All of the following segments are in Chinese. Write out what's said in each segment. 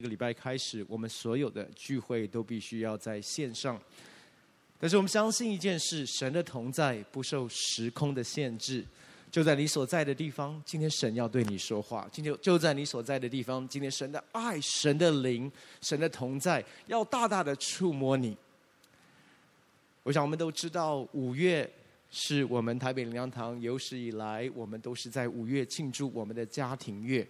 这个礼拜开始，我们所有的聚会都必须要在线上。但是我们相信一件事：神的同在不受时空的限制，就在你所在的地方。今天神要对你说话，今天就在你所在的地方。今天神的爱、神的灵、神的同在，要大大的触摸你。我想我们都知道，五月是我们台北灵粮堂有史以来，我们都是在五月庆祝我们的家庭月。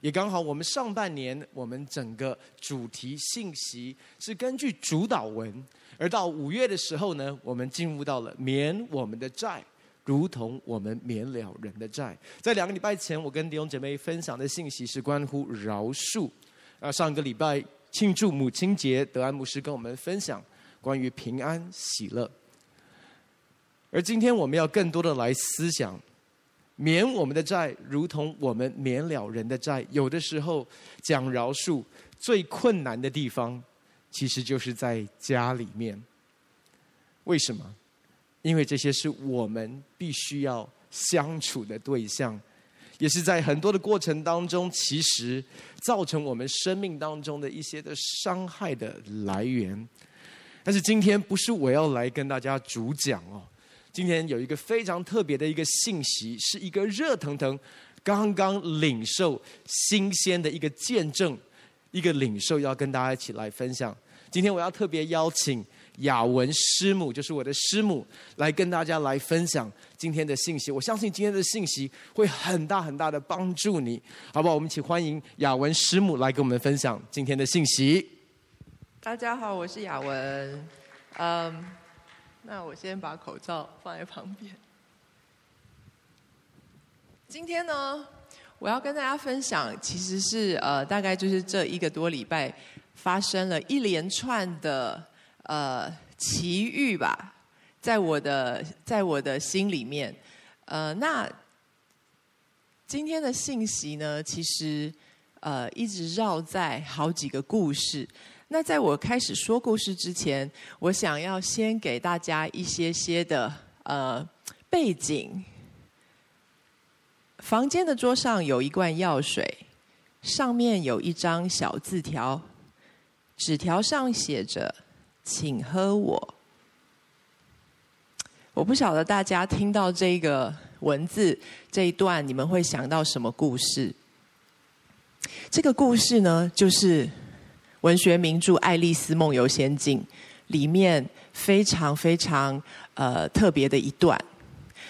也刚好，我们上半年我们整个主题信息是根据主祷文，而到五月的时候呢，我们进入到了免我们的债，如同我们免了人的债。在两个礼拜前，我跟弟兄姐妹分享的信息是关乎饶恕。啊，上个礼拜庆祝母亲节，德安牧师跟我们分享关于平安喜乐。而今天我们要更多的来思想。免我们的债，如同我们免了人的债。有的时候讲饶恕最困难的地方，其实就是在家里面。为什么？因为这些是我们必须要相处的对象，也是在很多的过程当中，其实造成我们生命当中的一些的伤害的来源。但是今天不是我要来跟大家主讲哦。今天有一个非常特别的一个信息，是一个热腾腾、刚刚领受新鲜的一个见证，一个领受要跟大家一起来分享。今天我要特别邀请雅文师母，就是我的师母，来跟大家来分享今天的信息。我相信今天的信息会很大很大的帮助你，好不好？我们一起欢迎雅文师母来跟我们分享今天的信息。大家好，我是雅文，嗯、那我先把口罩放在旁边。今天呢，我要跟大家分享，其实是呃，大概就是这一个多礼拜发生了一连串的呃奇遇吧，在我的在我的心里面，呃，那今天的信息呢，其实呃一直绕在好几个故事。那在我开始说故事之前，我想要先给大家一些些的呃背景。房间的桌上有一罐药水，上面有一张小字条，纸条上写着“请喝我”。我不晓得大家听到这个文字这一段，你们会想到什么故事？这个故事呢，就是。文学名著《爱丽丝梦游仙境》里面非常非常呃特别的一段。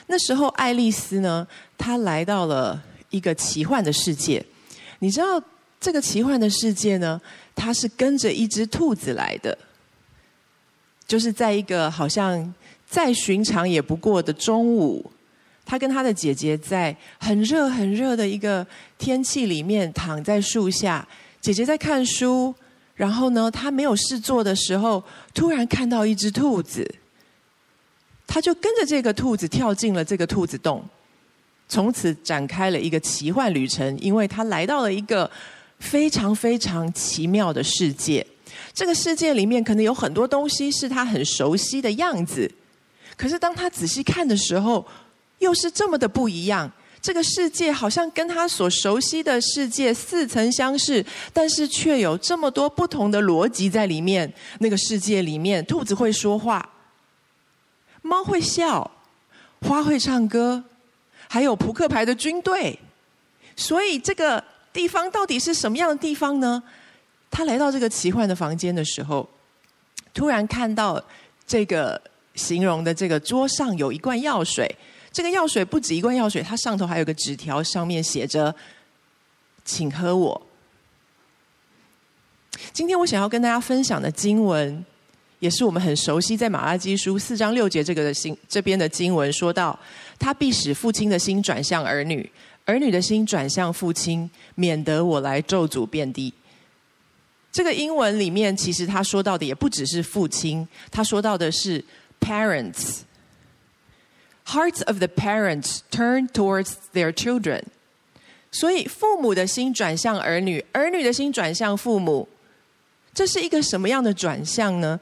那时候，爱丽丝呢，她来到了一个奇幻的世界。你知道这个奇幻的世界呢，她是跟着一只兔子来的，就是在一个好像再寻常也不过的中午，她跟她的姐姐在很热很热的一个天气里面躺在树下，姐姐在看书。然后呢，他没有事做的时候，突然看到一只兔子，他就跟着这个兔子跳进了这个兔子洞，从此展开了一个奇幻旅程。因为他来到了一个非常非常奇妙的世界，这个世界里面可能有很多东西是他很熟悉的样子，可是当他仔细看的时候，又是这么的不一样。这个世界好像跟他所熟悉的世界似曾相识，但是却有这么多不同的逻辑在里面。那个世界里面，兔子会说话，猫会笑，花会唱歌，还有扑克牌的军队。所以这个地方到底是什么样的地方呢？他来到这个奇幻的房间的时候，突然看到这个形容的这个桌上有一罐药水。这个药水不止一罐药水，它上头还有个纸条，上面写着“请喝我”。今天我想要跟大家分享的经文，也是我们很熟悉，在马拉基书四章六节这个的经这边的经文，说到他必使父亲的心转向儿女，儿女的心转向父亲，免得我来咒诅遍地。这个英文里面，其实他说到的也不只是父亲，他说到的是 parents。Hearts of the parents turn towards their children，所以父母的心转向儿女，儿女的心转向父母，这是一个什么样的转向呢？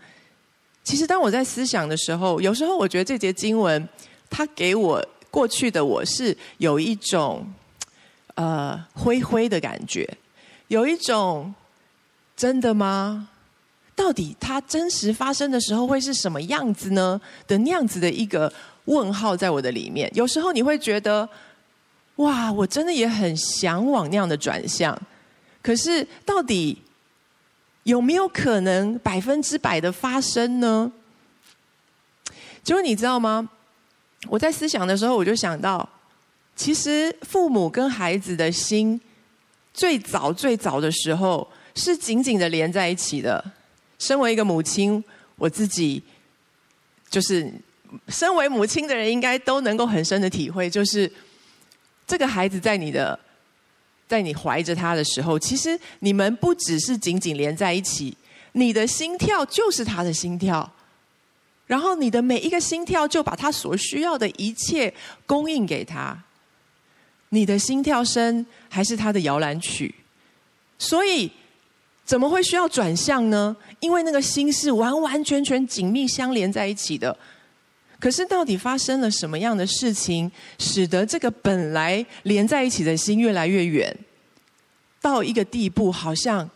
其实当我在思想的时候，有时候我觉得这节经文，它给我过去的我是有一种呃灰灰的感觉，有一种真的吗？到底它真实发生的时候会是什么样子呢？的那样子的一个问号在我的里面。有时候你会觉得，哇，我真的也很向往那样的转向。可是到底有没有可能百分之百的发生呢？结果你知道吗？我在思想的时候，我就想到，其实父母跟孩子的心，最早最早的时候是紧紧的连在一起的。身为一个母亲，我自己就是身为母亲的人，应该都能够很深的体会，就是这个孩子在你的，在你怀着他的时候，其实你们不只是紧紧连在一起，你的心跳就是他的心跳，然后你的每一个心跳就把他所需要的一切供应给他，你的心跳声还是他的摇篮曲，所以。怎么会需要转向呢？因为那个心是完完全全紧密相连在一起的。可是到底发生了什么样的事情，使得这个本来连在一起的心越来越远，到一个地步，好像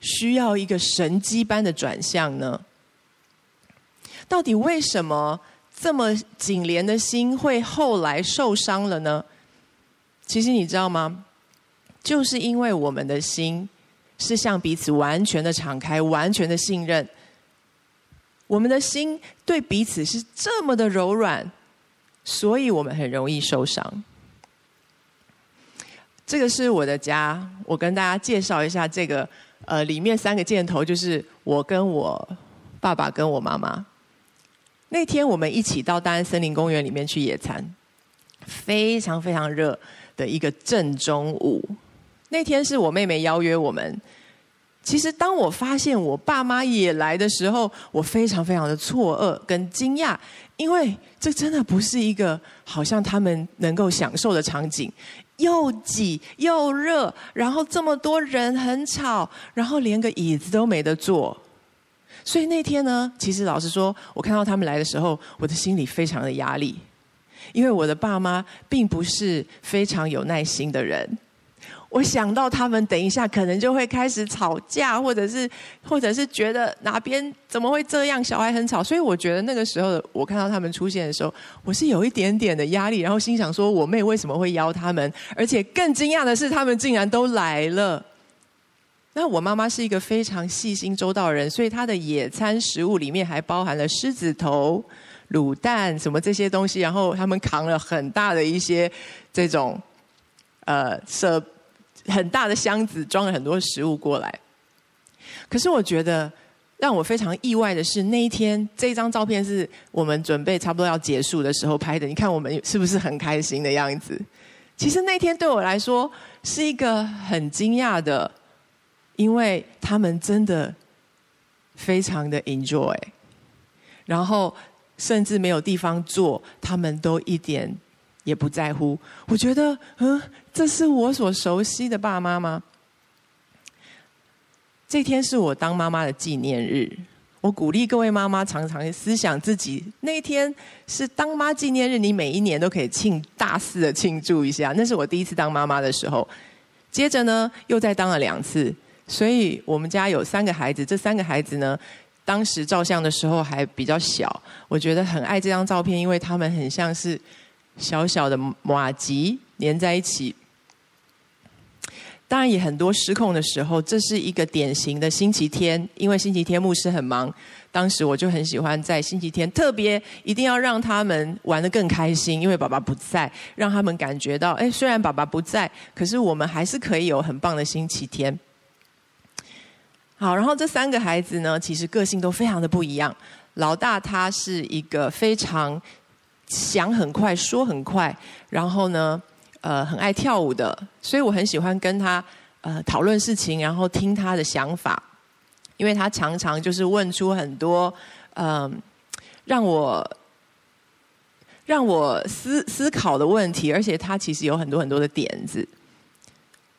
需要一个神迹般的转向呢？到底为什么这么紧连的心会后来受伤了呢？其实你知道吗？就是因为我们的心。是向彼此完全的敞开，完全的信任。我们的心对彼此是这么的柔软，所以我们很容易受伤。这个是我的家，我跟大家介绍一下这个。呃，里面三个箭头就是我跟我爸爸跟我妈妈。那天我们一起到大安森林公园里面去野餐，非常非常热的一个正中午。那天是我妹妹邀约我们。其实当我发现我爸妈也来的时候，我非常非常的错愕跟惊讶，因为这真的不是一个好像他们能够享受的场景，又挤又热，然后这么多人很吵，然后连个椅子都没得坐。所以那天呢，其实老实说，我看到他们来的时候，我的心里非常的压力，因为我的爸妈并不是非常有耐心的人。我想到他们等一下可能就会开始吵架，或者是，或者是觉得哪边怎么会这样，小孩很吵，所以我觉得那个时候我看到他们出现的时候，我是有一点点的压力，然后心想说，我妹为什么会邀他们？而且更惊讶的是，他们竟然都来了。那我妈妈是一个非常细心周到的人，所以她的野餐食物里面还包含了狮子头、卤蛋什么这些东西，然后他们扛了很大的一些这种呃设。很大的箱子装了很多食物过来，可是我觉得让我非常意外的是，那一天这张照片是我们准备差不多要结束的时候拍的。你看我们是不是很开心的样子？其实那天对我来说是一个很惊讶的，因为他们真的非常的 enjoy，然后甚至没有地方坐，他们都一点。也不在乎，我觉得，嗯，这是我所熟悉的爸妈吗？这天是我当妈妈的纪念日，我鼓励各位妈妈常常思想自己，那天是当妈纪念日，你每一年都可以庆大肆的庆祝一下。那是我第一次当妈妈的时候，接着呢，又再当了两次，所以我们家有三个孩子，这三个孩子呢，当时照相的时候还比较小，我觉得很爱这张照片，因为他们很像是。小小的马吉连在一起，当然也很多失控的时候。这是一个典型的星期天，因为星期天牧师很忙。当时我就很喜欢在星期天特别一定要让他们玩得更开心，因为爸爸不在，让他们感觉到，哎，虽然爸爸不在，可是我们还是可以有很棒的星期天。好，然后这三个孩子呢，其实个性都非常的不一样。老大他是一个非常。想很快，说很快，然后呢，呃，很爱跳舞的，所以我很喜欢跟他呃讨论事情，然后听他的想法，因为他常常就是问出很多嗯、呃、让我让我思思考的问题，而且他其实有很多很多的点子。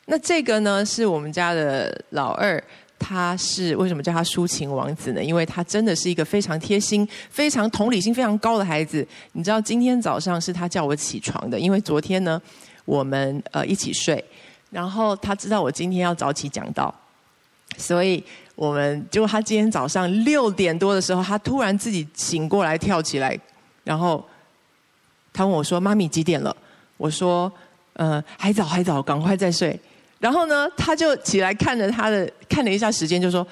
那这个呢，是我们家的老二。他是为什么叫他抒情王子呢？因为他真的是一个非常贴心、非常同理心非常高的孩子。你知道，今天早上是他叫我起床的，因为昨天呢，我们呃一起睡，然后他知道我今天要早起讲道，所以我们结果他今天早上六点多的时候，他突然自己醒过来，跳起来，然后他问我说：“妈咪几点了？”我说：“呃，还早还早，赶快再睡。”然后呢，他就起来看着他的看了一下时间，就说：“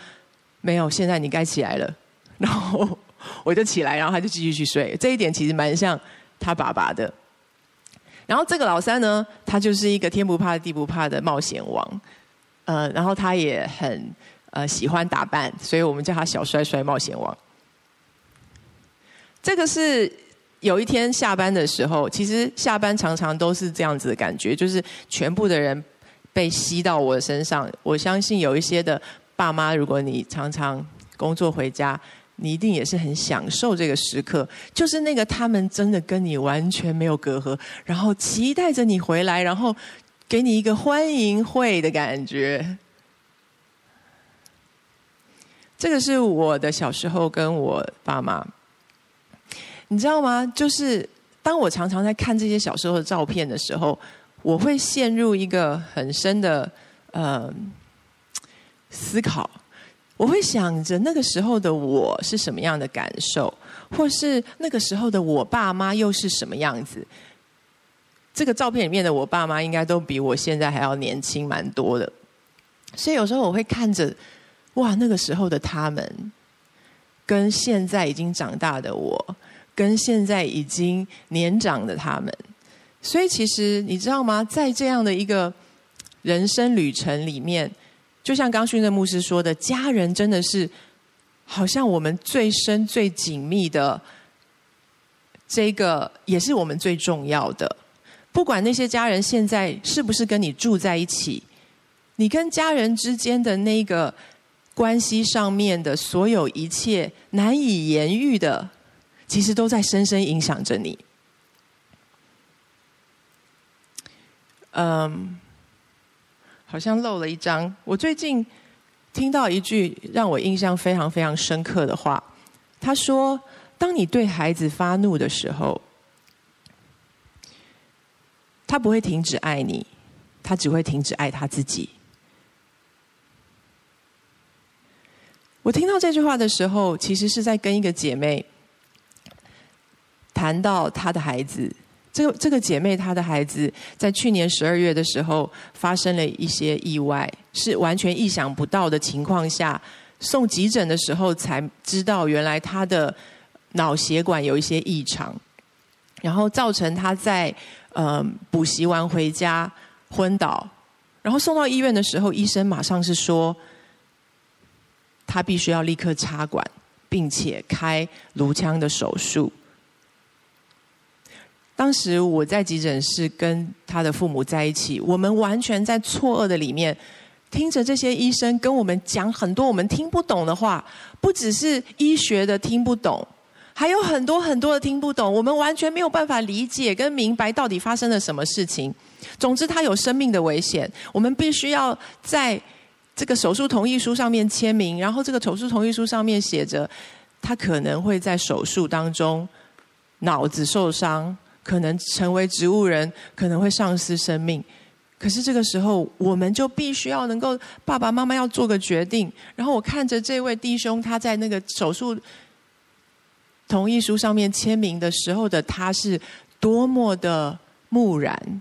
没有，现在你该起来了。”然后我就起来，然后他就继续去睡。这一点其实蛮像他爸爸的。然后这个老三呢，他就是一个天不怕地不怕的冒险王。呃，然后他也很呃喜欢打扮，所以我们叫他小帅帅冒险王。这个是有一天下班的时候，其实下班常常都是这样子的感觉，就是全部的人被吸到我身上。我相信有一些的爸妈，如果你常常工作回家，你一定也是很享受这个时刻，就是那个他们真的跟你完全没有隔阂，然后期待着你回来，然后。给你一个欢迎会的感觉。这个是我的小时候跟我爸妈，你知道吗？就是当我常常在看这些小时候的照片的时候，我会陷入一个很深的呃思考。我会想着那个时候的我是什么样的感受，或是那个时候的我爸妈又是什么样子。这个照片里面的我爸妈应该都比我现在还要年轻蛮多的，所以有时候我会看着，哇，那个时候的他们，跟现在已经长大的我，跟现在已经年长的他们，所以其实你知道吗？在这样的一个人生旅程里面，就像刚训的牧师说的，家人真的是好像我们最深最紧密的，这个也是我们最重要的。不管那些家人现在是不是跟你住在一起，你跟家人之间的那个关系上面的所有一切难以言喻的，其实都在深深影响着你。嗯，好像漏了一张。我最近听到一句让我印象非常非常深刻的话，他说：“当你对孩子发怒的时候。”他不会停止爱你，他只会停止爱他自己。我听到这句话的时候，其实是在跟一个姐妹谈到她的孩子。这个这个姐妹她的孩子在去年十二月的时候发生了一些意外，是完全意想不到的情况下送急诊的时候才知道，原来她的脑血管有一些异常，然后造成她在。呃，补习完回家昏倒，然后送到医院的时候，医生马上是说，他必须要立刻插管，并且开颅腔的手术。当时我在急诊室跟他的父母在一起，我们完全在错愕的里面，听着这些医生跟我们讲很多我们听不懂的话，不只是医学的听不懂。还有很多很多的听不懂，我们完全没有办法理解跟明白到底发生了什么事情。总之，他有生命的危险，我们必须要在这个手术同意书上面签名，然后这个手术同意书上面写着，他可能会在手术当中脑子受伤，可能成为植物人，可能会丧失生命。可是这个时候，我们就必须要能够爸爸妈妈要做个决定。然后我看着这位弟兄，他在那个手术。同意书上面签名的时候的他是多么的木然，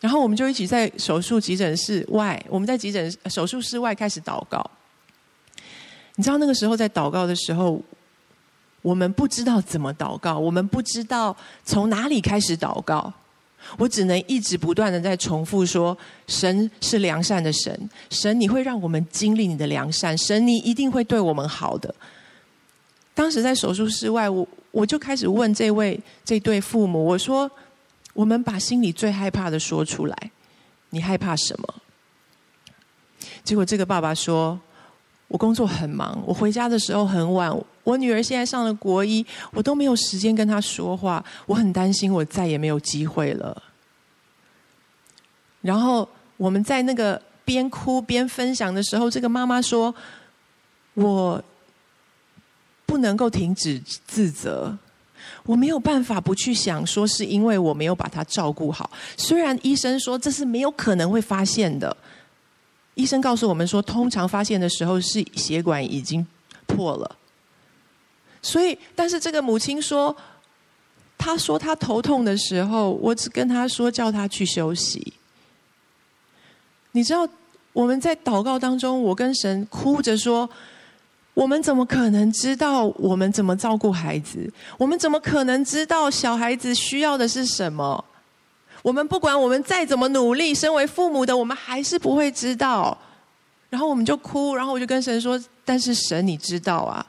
然后我们就一起在手术急诊室外，我们在急诊手术室外开始祷告。你知道那个时候在祷告的时候，我们不知道怎么祷告，我们不知道从哪里开始祷告，我只能一直不断的在重复说：神是良善的神，神你会让我们经历你的良善，神你一定会对我们好的。当时在手术室外，我我就开始问这位这对父母，我说：“我们把心里最害怕的说出来，你害怕什么？”结果这个爸爸说：“我工作很忙，我回家的时候很晚，我女儿现在上了国一，我都没有时间跟她说话，我很担心我再也没有机会了。”然后我们在那个边哭边分享的时候，这个妈妈说：“我。”不能够停止自责，我没有办法不去想说是因为我没有把他照顾好。虽然医生说这是没有可能会发现的，医生告诉我们说，通常发现的时候是血管已经破了。所以，但是这个母亲说，她说她头痛的时候，我只跟她说叫她去休息。你知道我们在祷告当中，我跟神哭着说：我们怎么可能知道我们怎么照顾孩子？我们怎么可能知道小孩子需要的是什么？我们不管我们再怎么努力，身为父母的我们还是不会知道。然后我们就哭，然后我就跟神说：“但是神，你知道啊，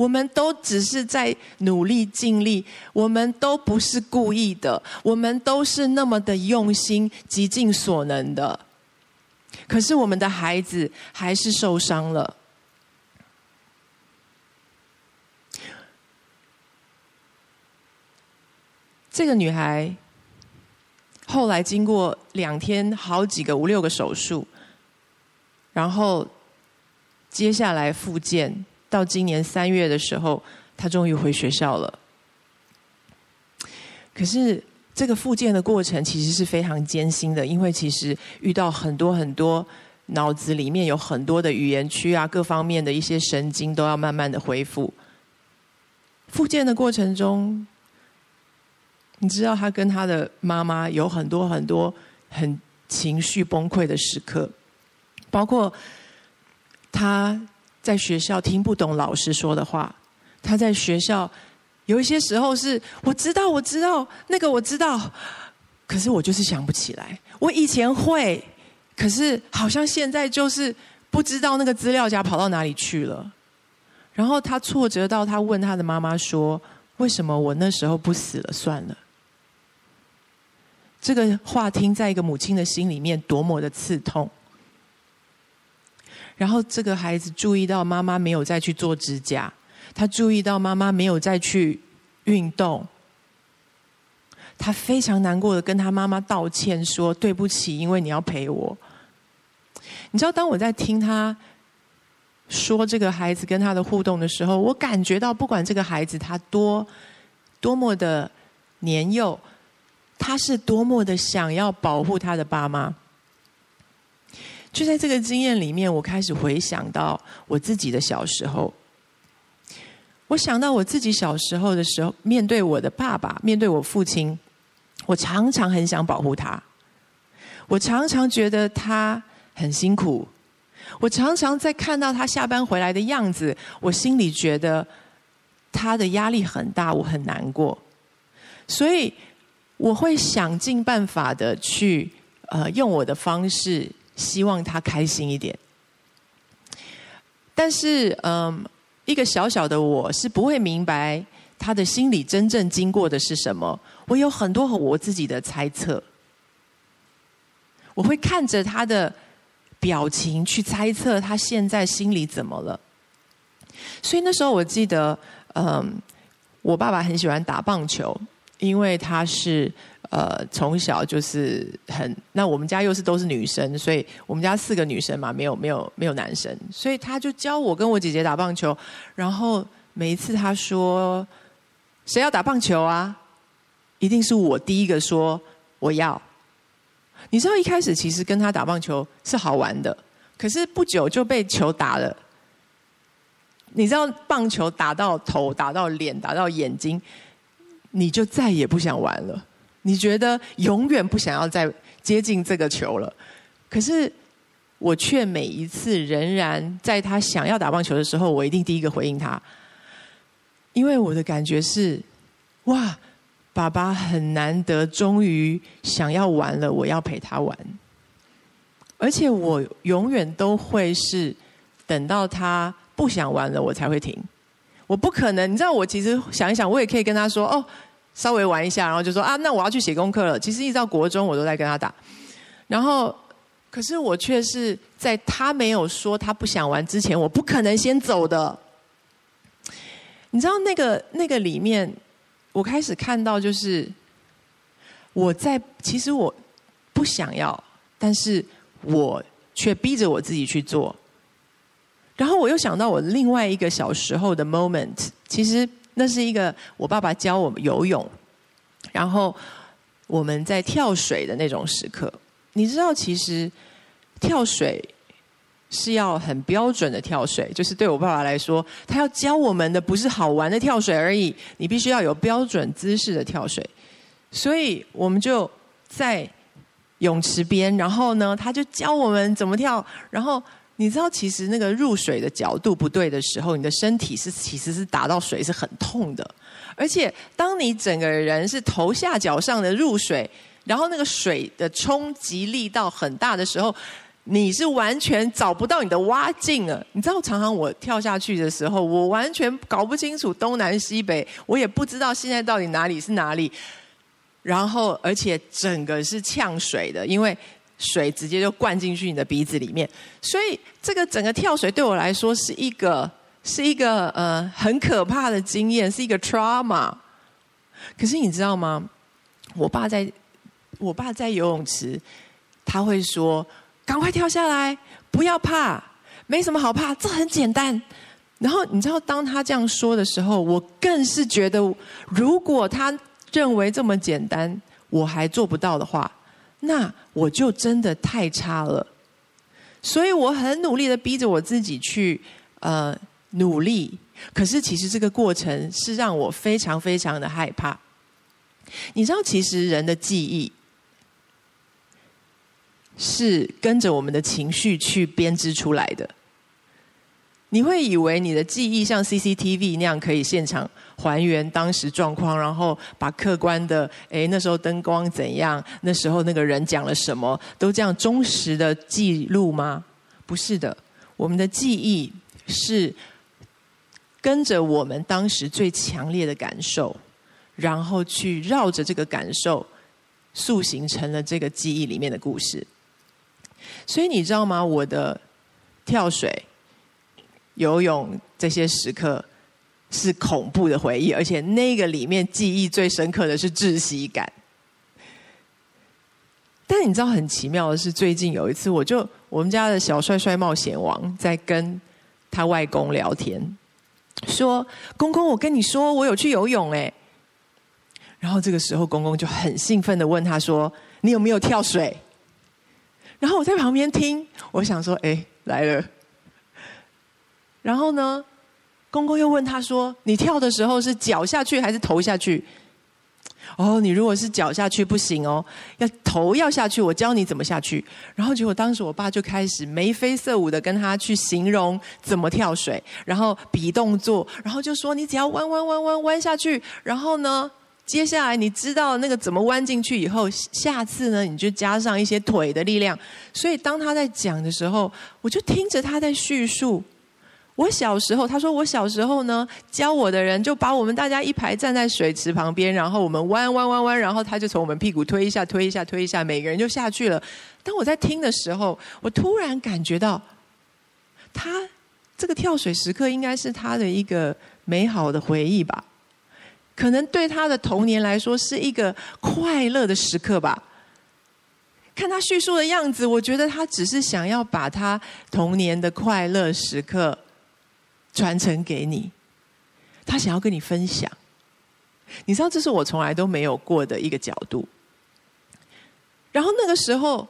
我们都只是在努力尽力，我们都不是故意的，我们都是那么的用心，极尽所能的。可是我们的孩子还是受伤了。”这个女孩后来经过两天好几个五六个手术，然后接下来复健，到今年三月的时候，他终于回学校了。可是这个复健的过程其实是非常艰辛的，因为其实遇到很多很多脑子里面有很多的语言区啊，各方面的一些神经都要慢慢的恢复。复健的过程中。你知道他跟他的妈妈有很多很多很情绪崩溃的时刻，包括他在学校听不懂老师说的话，他在学校有一些时候是我知道我知道那个我知道，可是我就是想不起来。我以前会，可是好像现在就是不知道那个资料夹跑到哪里去了。然后他挫折到他问他的妈妈说：“为什么我那时候不死了算了？”这个话听在一个母亲的心里面多么的刺痛。然后这个孩子注意到妈妈没有再去做指甲，他注意到妈妈没有再去运动，他非常难过的跟他妈妈道歉说：“对不起，因为你要陪我。”你知道，当我在听他说这个孩子跟他的互动的时候，我感觉到，不管这个孩子他多多么的年幼。他是多么的想要保护他的爸妈，就在这个经验里面，我开始回想到我自己的小时候。我想到我自己小时候的时候，面对我的爸爸，面对我父亲，我常常很想保护他。我常常觉得他很辛苦，我常常在看到他下班回来的样子，我心里觉得他的压力很大，我很难过，所以。我会想尽办法的去，呃，用我的方式，希望他开心一点。但是，嗯，一个小小的我是不会明白他的心里真正经过的是什么。我有很多我自己的猜测，我会看着他的表情去猜测他现在心里怎么了。所以那时候我记得，嗯，我爸爸很喜欢打棒球。因为他是呃从小就是很，那我们家又是都是女生，所以我们家四个女生嘛，没有没有没有男生，所以他就教我跟我姐姐打棒球。然后每一次他说谁要打棒球啊，一定是我第一个说我要。你知道一开始其实跟他打棒球是好玩的，可是不久就被球打了。你知道棒球打到头、打到脸、打到眼睛。你就再也不想玩了，你觉得永远不想要再接近这个球了。可是我却每一次仍然在他想要打棒球的时候，我一定第一个回应他，因为我的感觉是：哇，爸爸很难得，终于想要玩了，我要陪他玩。而且我永远都会是等到他不想玩了，我才会停。我不可能，你知道，我其实想一想，我也可以跟他说，哦，稍微玩一下，然后就说啊，那我要去写功课了。其实一直到国中，我都在跟他打。然后，可是我却是在他没有说他不想玩之前，我不可能先走的。你知道那个那个里面，我开始看到就是我在，其实我不想要，但是我却逼着我自己去做。然后我又想到我另外一个小时候的 moment，其实那是一个我爸爸教我们游泳，然后我们在跳水的那种时刻。你知道，其实跳水是要很标准的跳水，就是对我爸爸来说，他要教我们的不是好玩的跳水而已，你必须要有标准姿势的跳水。所以我们就在泳池边，然后呢，他就教我们怎么跳。然后你知道，其实那个入水的角度不对的时候，你的身体是其实是打到水是很痛的。而且当你整个人是头下脚上的入水，然后那个水的冲击力道很大的时候。你是完全找不到你的蛙镜了。你知道，常常我跳下去的时候，我完全搞不清楚东南西北，我也不知道现在到底哪里是哪里。然后，而且整个是呛水的，因为水直接就灌进去你的鼻子里面。所以，这个整个跳水对我来说是一个是一个呃很可怕的经验，是一个 trauma。可是你知道吗？我爸在我爸在游泳池，他会说。赶快跳下来，不要怕，没什么好怕，这很简单。然后你知道，当他这样说的时候，我更是觉得，如果他认为这么简单，我还做不到的话，那我就真的太差了。所以我很努力的逼着我自己去呃努力，可是其实这个过程是让我非常非常的害怕。你知道，其实人的记忆。是跟着我们的情绪去编织出来的。你会以为你的记忆像 CCTV 那样可以现场还原当时状况，然后把客观的，诶，那时候灯光怎样，那时候那个人讲了什么，都这样忠实的记录吗？不是的，我们的记忆是跟着我们当时最强烈的感受，然后去绕着这个感受塑形成了这个记忆里面的故事。所以你知道吗？我的跳水、游泳这些时刻是恐怖的回忆，而且那个里面记忆最深刻的是窒息感。但你知道很奇妙的是，最近有一次，我就我们家的小帅帅冒险王在跟他外公聊天，说：“公公，我跟你说，我有去游泳哎。”然后这个时候，公公就很兴奋的问他说：“你有没有跳水？”然后我在旁边听，我想说：“哎，来了。”然后呢，公公又问他说：“你跳的时候是脚下去还是头下去？”哦，你如果是脚下去不行哦，要头要下去，我教你怎么下去。然后结果当时我爸就开始眉飞色舞的跟他去形容怎么跳水，然后比动作，然后就说：“你只要弯弯弯弯弯下去，然后呢？”接下来你知道那个怎么弯进去以后，下次呢你就加上一些腿的力量。所以当他在讲的时候，我就听着他在叙述。我小时候，他说我小时候呢教我的人就把我们大家一排站在水池旁边，然后我们弯弯弯弯，然后他就从我们屁股推一下推一下推一下，每个人就下去了。当我在听的时候，我突然感觉到，他这个跳水时刻应该是他的一个美好的回忆吧。可能对他的童年来说是一个快乐的时刻吧。看他叙述的样子，我觉得他只是想要把他童年的快乐时刻传承给你，他想要跟你分享。你知道，这是我从来都没有过的一个角度。然后那个时候，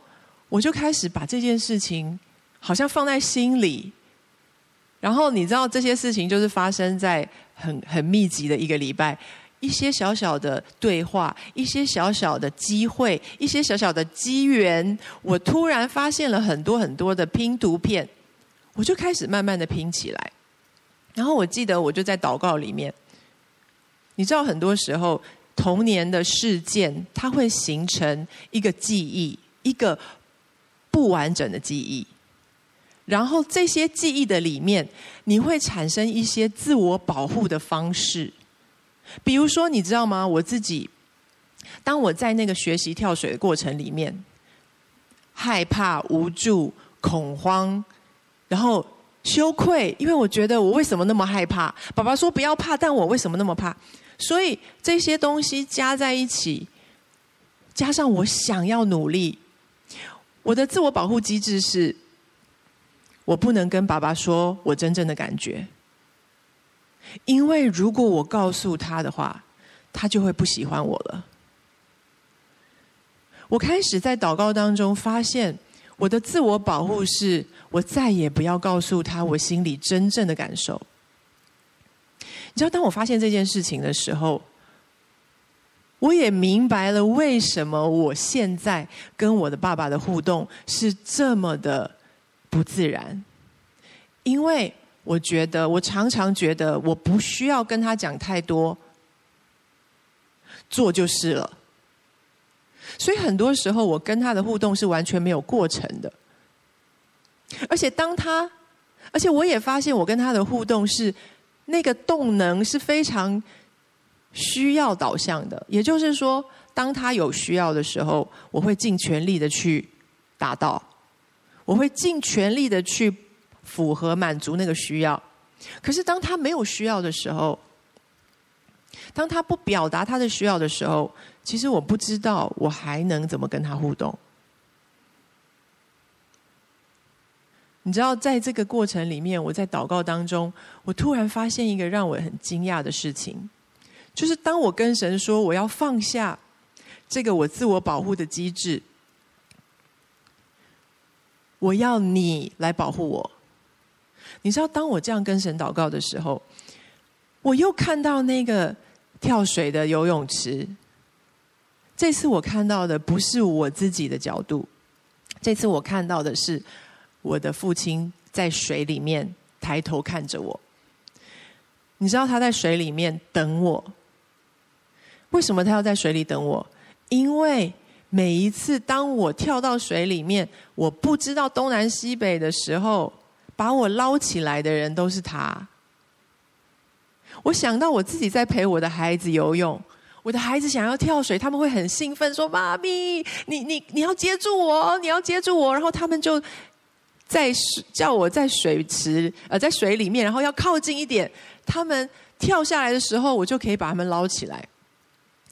我就开始把这件事情好像放在心里。然后你知道，这些事情就是发生在很很密集的一个礼拜。一些小小的对话，一些小小的机会，一些小小的机缘，我突然发现了很多很多的拼图片，我就开始慢慢的拼起来。然后我记得我就在祷告里面，你知道，很多时候童年的事件，它会形成一个记忆，一个不完整的记忆。然后这些记忆的里面，你会产生一些自我保护的方式。比如说，你知道吗？我自己，当我在那个学习跳水的过程里面，害怕、无助、恐慌，然后羞愧，因为我觉得我为什么那么害怕？爸爸说不要怕，但我为什么那么怕？所以这些东西加在一起，加上我想要努力，我的自我保护机制是，我不能跟爸爸说我真正的感觉。因为如果我告诉他的话，他就会不喜欢我了。我开始在祷告当中发现，我的自我保护是我再也不要告诉他我心里真正的感受。你知道，当我发现这件事情的时候，我也明白了为什么我现在跟我的爸爸的互动是这么的不自然。因为我觉得，我常常觉得我不需要跟他讲太多，做就是了。所以很多时候，我跟他的互动是完全没有过程的。而且当他，而且我也发现，我跟他的互动是那个动能是非常需要导向的。也就是说，当他有需要的时候，我会尽全力的去达到，我会尽全力的去符合满足那个需要。可是当他没有需要的时候，当他不表达他的需要的时候，其实我不知道我还能怎么跟他互动。你知道，在这个过程里面，我在祷告当中，我突然发现一个让我很惊讶的事情，就是当我跟神说我要放下这个我自我保护的机制，我要你来保护我。你知道，当我这样跟神祷告的时候，我又看到那个跳水的游泳池。这次我看到的不是我自己的角度，这次我看到的是我的父亲在水里面抬头看着我。你知道他在水里面等我，为什么他要在水里等我？因为每一次当我跳到水里面，我不知道东南西北的时候，把我捞起来的人都是他。我想到我自己在陪我的孩子游泳。我的孩子想要跳水，他们会很兴奋，说：“妈咪，你你你要接住我，你要接住我。”然后他们就在叫我在水池呃在水里面，然后要靠近一点。他们跳下来的时候，我就可以把他们捞起来。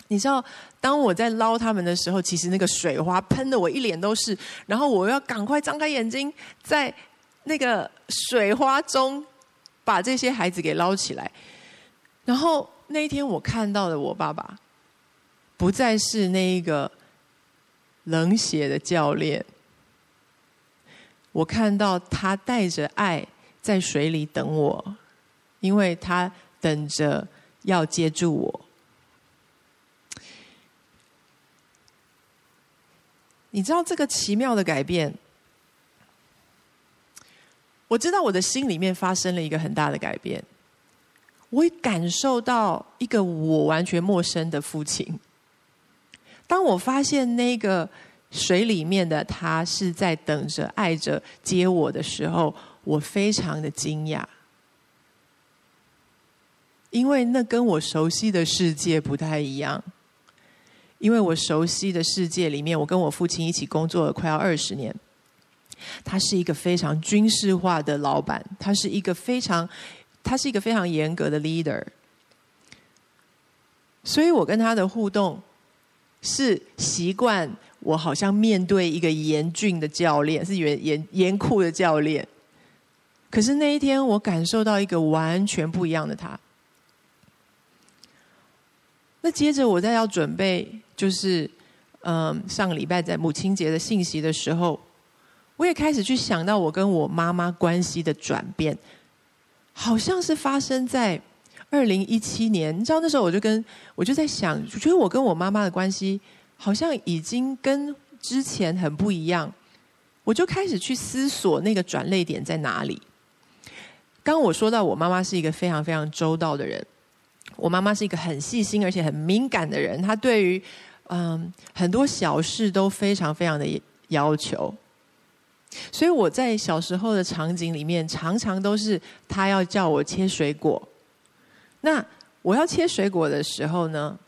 你知道，当我在捞他们的时候，其实那个水花喷得我一脸都是，然后我要赶快张开眼睛，在那个水花中把这些孩子给捞起来，然后。那一天，我看到的我爸爸，不再是那一个冷血的教练。我看到他带着爱在水里等我，因为他等着要接住我。你知道这个奇妙的改变？我知道我的心里面发生了一个很大的改变。我会感受到一个我完全陌生的父亲。当我发现那个水里面的他是在等着、爱着接我的时候，我非常的惊讶，因为那跟我熟悉的世界不太一样。因为我熟悉的世界里面，我跟我父亲一起工作了快要二十年，他是一个非常军事化的老板，他是一个非常。他是一个非常严格的 leader，所以我跟他的互动是习惯我好像面对一个严峻的教练，是严严严酷的教练。可是那一天，我感受到一个完全不一样的他。那接着我在要准备，就是嗯，上个礼拜在母亲节的信息的时候，我也开始去想到我跟我妈妈关系的转变。好像是发生在二零一七年，你知道那时候我就跟我就在想，我觉得我跟我妈妈的关系好像已经跟之前很不一样，我就开始去思索那个转捩点在哪里。刚我说到我妈妈是一个非常非常周到的人，我妈妈是一个很细心而且很敏感的人，她对于嗯很多小事都非常非常的要求。所以我在小时候的场景里面，常常都是他要叫我切水果。那我要切水果的时候呢，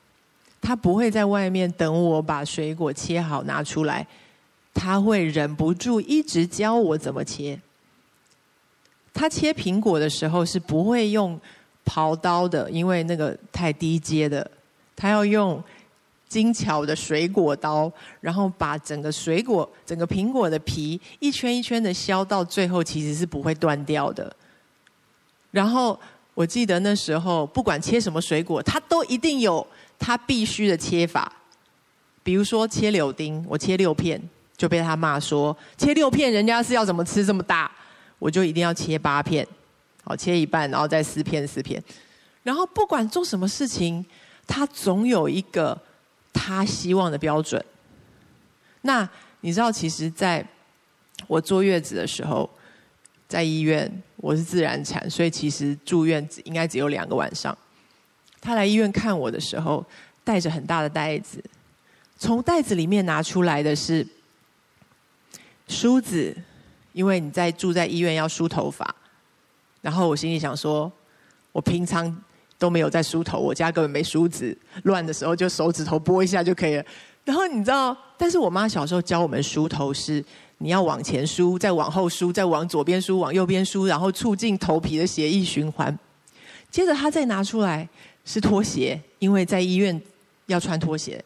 他不会在外面等我把水果切好拿出来，他会忍不住一直教我怎么切。他切苹果的时候是不会用刨刀的，因为那个太低阶的，他要用。精巧的水果刀，然后把整个水果、整个苹果的皮一圈一圈的削，到最后其实是不会断掉的。然后我记得那时候，不管切什么水果，它都一定有它必须的切法。比如说切柳丁，我切六片，就被他骂说切六片，人家是要怎么吃这么大？我就一定要切八片，好，切一半，然后再四片四片。然后不管做什么事情，他总有一个他希望的标准。那你知道，其实在我坐月子的时候，在医院，我是自然产，所以其实住院应该只有两个晚上。他来医院看我的时候，带着很大的袋子，从袋子里面拿出来的是梳子。因为你在住在医院要梳头发，然后我心里想说，我平常都没有在梳头，我家根本没梳子，乱的时候就手指头拨一下就可以了。然后你知道，但是我妈小时候教我们梳头是，你要往前梳，再往后梳，再往左边梳，往右边梳，然后促进头皮的血液循环。接着她再拿出来是拖鞋，因为在医院要穿拖鞋。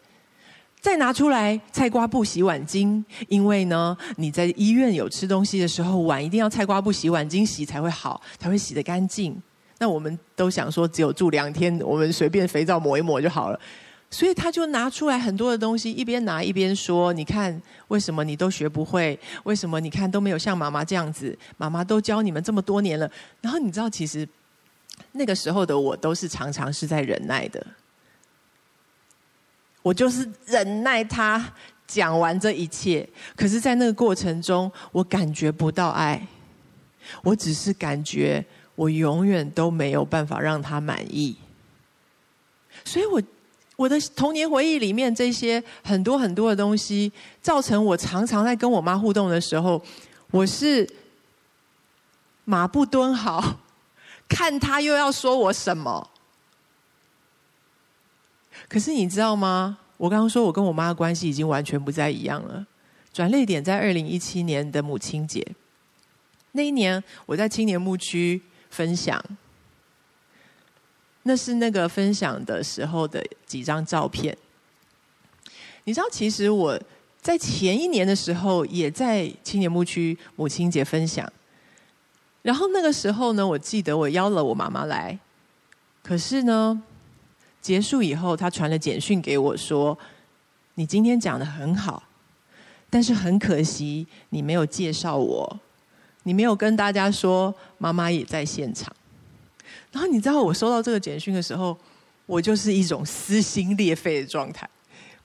再拿出来菜瓜布洗碗巾，因为呢，你在医院有吃东西的时候，碗一定要菜瓜布洗碗巾洗才会好，才会洗得干净。那我们都想说，只有住两天，我们随便肥皂抹一抹就好了。所以他就拿出来很多的东西，一边拿一边说：“你看，为什么你都学不会？为什么你看都没有像妈妈这样子？妈妈都教你们这么多年了。”然后你知道，其实那个时候的我，都是常常是在忍耐的。我就是忍耐他讲完这一切，可是，在那个过程中，我感觉不到爱，我只是感觉我永远都没有办法让他满意。所以我我的童年回忆里面，这些很多很多的东西，造成我常常在跟我妈互动的时候，我是马不蹲好，看他又要说我什么。可是你知道吗？我刚刚说我跟我妈的关系已经完全不再一样了。转捩点在二零一七年的母亲节，那一年我在青年牧区分享，那是那个分享的时候的几张照片。你知道，其实我在前一年的时候也在青年牧区母亲节分享，然后那个时候呢，我记得我邀了我妈妈来，可是呢。结束以后，她传了简讯给我，说：“你今天讲得很好，但是很可惜，你没有介绍我，你没有跟大家说妈妈也在现场。”然后你知道我收到这个简讯的时候，我就是一种撕心裂肺的状态。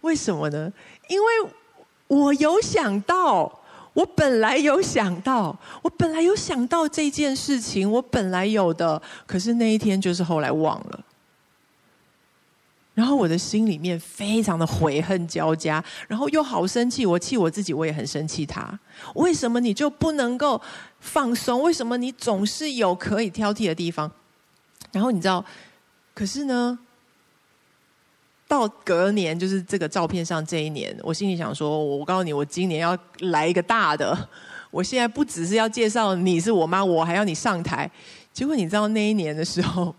为什么呢？因为我有想到，我本来有想到，我本来有想到这件事情，我本来有的，可是那一天就是后来忘了。然后我的心里面非常的悔恨交加，然后又好生气，我气我自己，我也很生气他。为什么你就不能够放松？为什么你总是有可以挑剔的地方？然后你知道，可是呢，到隔年就是这个照片上这一年，我心里想说，我告诉你，我今年要来一个大的。我现在不只是要介绍你是我妈，我还要你上台。结果你知道那一年的时候，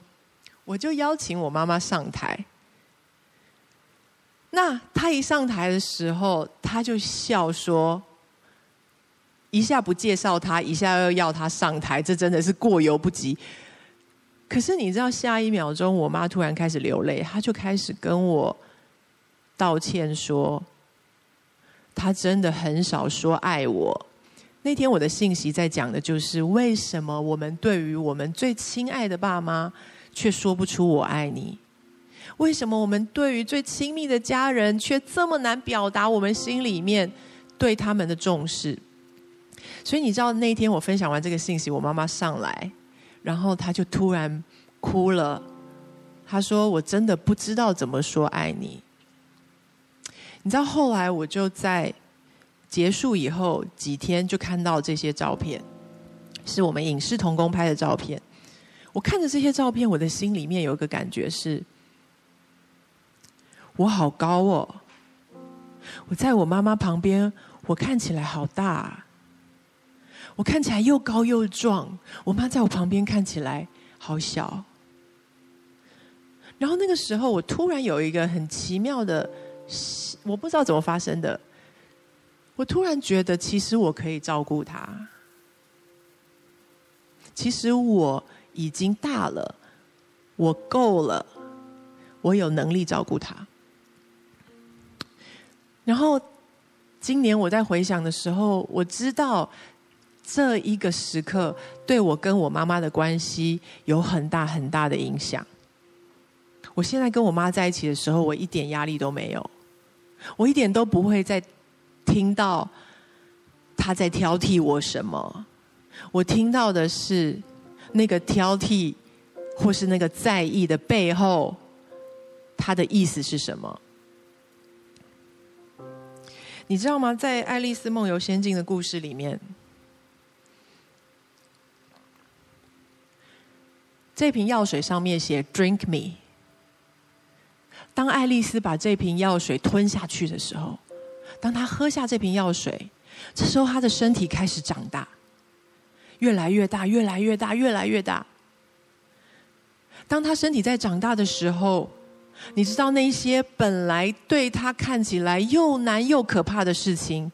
我就邀请我妈妈上台。那她一上台的时候，她就笑说：“一下不介绍他，一下又要他上台，这真的是过犹不及。”可是你知道，下一秒钟，我妈突然开始流泪，她就开始跟我道歉说：“她真的很少说爱我。”那天我的信息在讲的就是，为什么我们对于我们最亲爱的爸妈，却说不出“我爱你”。为什么我们对于最亲密的家人，却这么难表达我们心里面对他们的重视？所以你知道那一天我分享完这个信息，我妈妈上来，然后她就突然哭了。她说：“我真的不知道怎么说爱你。”你知道后来我就在结束以后几天就看到这些照片，是我们影视同工拍的照片。我看着这些照片，我的心里面有一个感觉是。我好高哦！我在我妈妈旁边，我看起来好大。我看起来又高又壮，我妈在我旁边看起来好小。然后那个时候，我突然有一个很奇妙的，我不知道怎么发生的。我突然觉得，其实我可以照顾她。其实我已经大了，我够了，我有能力照顾她。然后，今年我在回想的时候，我知道这一个时刻对我跟我妈妈的关系有很大很大的影响。我现在跟我妈在一起的时候，我一点压力都没有，我一点都不会再听到她在挑剔我什么。我听到的是那个挑剔，或是那个在意的背后，她的意思是什么？你知道吗？在《爱丽丝梦游仙境》的故事里面，这瓶药水上面写 “Drink me”。当爱丽丝把这瓶药水吞下去的时候，当她喝下这瓶药水，这时候她的身体开始长大，越来越大，越来越大，越来越大。当她身体在长大的时候，你知道那些本来对她看起来又难又可怕的事情，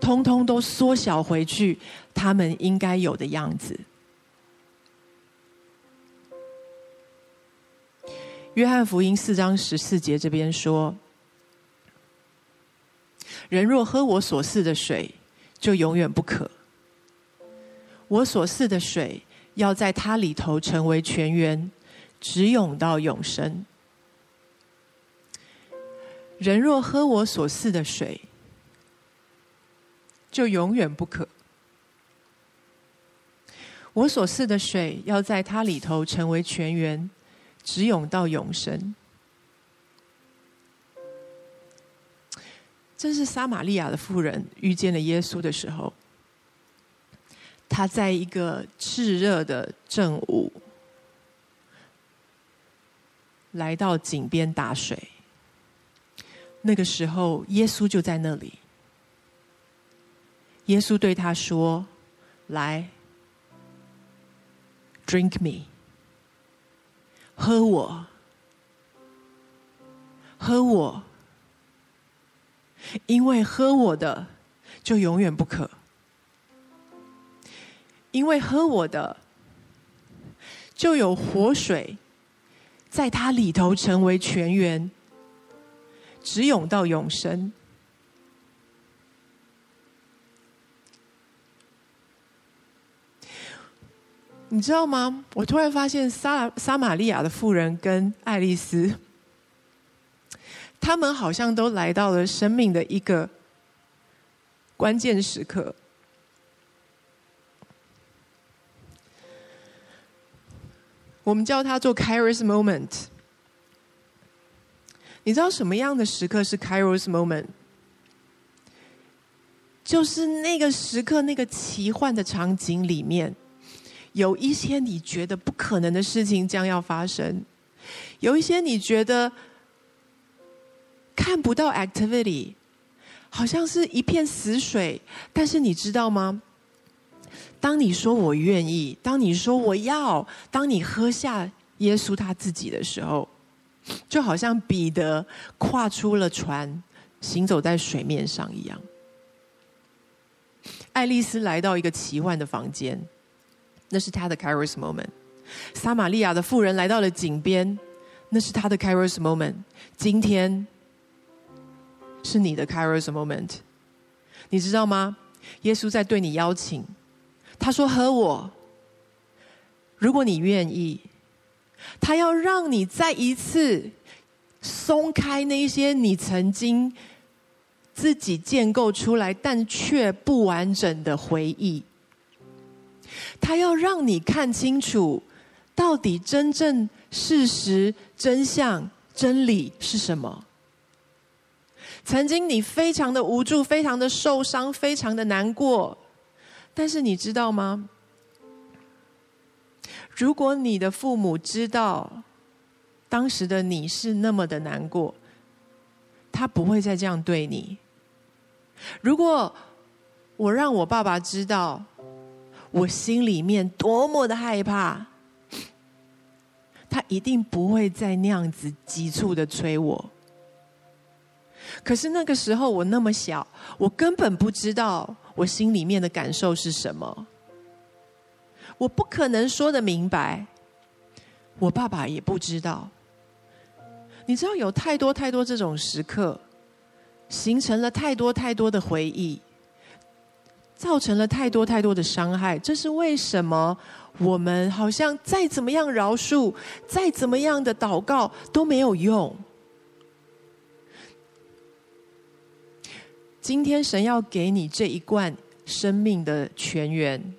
通通都缩小回去，他们应该有的样子。约翰福音四章十四节这边说：“人若喝我所赐的水，就永远不渴。我所赐的水要在他里头成为泉源，直涌到永生。”人若喝我所赐的水，就永远不渴。我所赐的水要在它里头成为泉源，直涌到永生。这是撒玛利亚的妇人遇见了耶稣的时候，她在一个炽热的正午，来到井边打水。那个时候，耶稣就在那里。耶稣对他说：“来，drink me，喝我，喝我，因为喝我的就永远不渴，因为喝我的就有活水，在它里头成为泉源。”直涌到永生，你知道吗？我突然发现撒撒玛利亚的妇人跟爱丽丝，他们好像都来到了生命的一个关键时刻。我们叫它做 Kairos Moment。你知道什么样的时刻是 Kairos Moment？就是那个时刻，那个奇幻的场景里面，有一些你觉得不可能的事情将要发生，有一些你觉得看不到 activity，好像是一片死水。但是你知道吗？当你说我愿意，当你说我要，当你喝下耶稣他自己的时候。就好像彼得跨出了船，行走在水面上一样。爱丽丝来到一个奇幻的房间，那是他的 Kairos moment。撒玛利亚的妇人来到了井边，那是他的 Kairos moment。今天是你的 Kairos moment，你知道吗？耶稣在对你邀请，他说：“和我，如果你愿意。”他要让你再一次松开那些你曾经自己建构出来但却不完整的回忆。他要让你看清楚，到底真正事实、真相、真理是什么。曾经你非常的无助，非常的受伤，非常的难过，但是你知道吗？如果你的父母知道当时的你是那么的难过，他不会再这样对你。如果我让我爸爸知道我心里面多么的害怕，他一定不会再那样子急促的催我。可是那个时候我那么小，我根本不知道我心里面的感受是什么。我不可能说得明白，我爸爸也不知道。你知道有太多太多这种时刻，形成了太多太多的回忆，造成了太多太多的伤害。这是为什么？我们好像再怎么样饶恕，再怎么样的祷告都没有用。今天神要给你这一罐生命的泉源，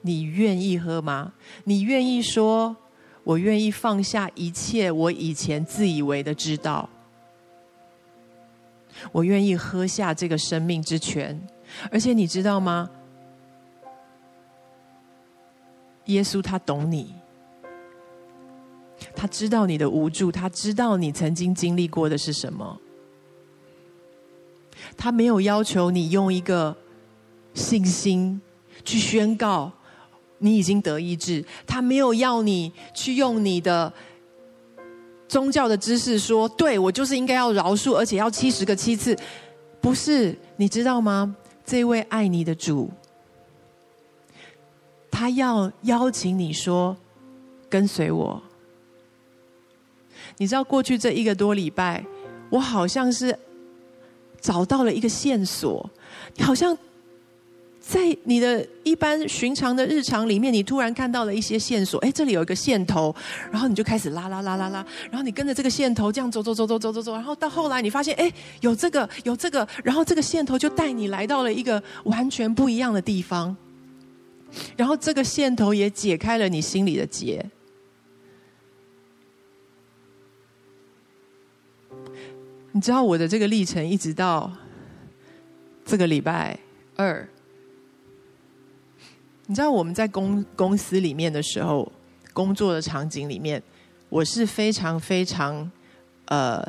你愿意喝吗？你愿意说，我愿意放下一切我以前自以为的知道，我愿意喝下这个生命之泉，而且你知道吗？耶稣他懂你，他知道你的无助，他知道你曾经经历过的是什么。他没有要求你用一个信心去宣告你已经得医治，他没有要你去用你的宗教的知识说，对，我就是应该要饶恕，而且要七十个七次。不是，你知道吗？这位爱你的主。他要邀请你说：“跟随我。”你知道过去这一个多礼拜，我好像是找到了一个线索。你好像在你的一般寻常的日常里面，你突然看到了一些线索。哎，这里有一个线头，然后你就开始拉拉拉拉拉，然后你跟着这个线头这样走走走走走走走，然后到后来你发现，哎，有这个有这个，然后这个线头就带你来到了一个完全不一样的地方。然后这个线头也解开了你心里的结。你知道我的这个历程，一直到这个礼拜二。你知道我们在公公司里面的时候，工作的场景里面，我是非常非常呃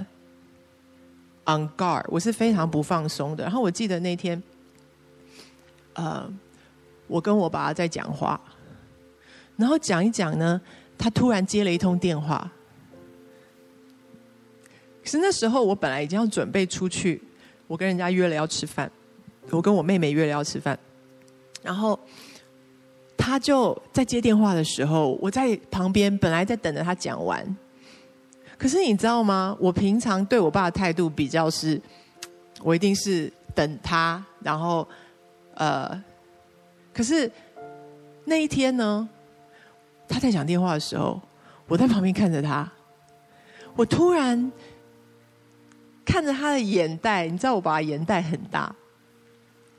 on guard，我是非常不放松的。然后我记得那天，呃。我跟我爸在讲话，然后讲一讲呢，他突然接了一通电话。可是那时候我本来已经要准备出去，我跟人家约了要吃饭，我跟我妹妹约了要吃饭，然后他就在接电话的时候，我在旁边本来在等着他讲完。可是你知道吗？我平常对我爸的态度比较是，我一定是等他，然后呃。可是那一天呢，他在讲电话的时候，我在旁边看着他，我突然看着他的眼袋，你知道我爸眼袋很大，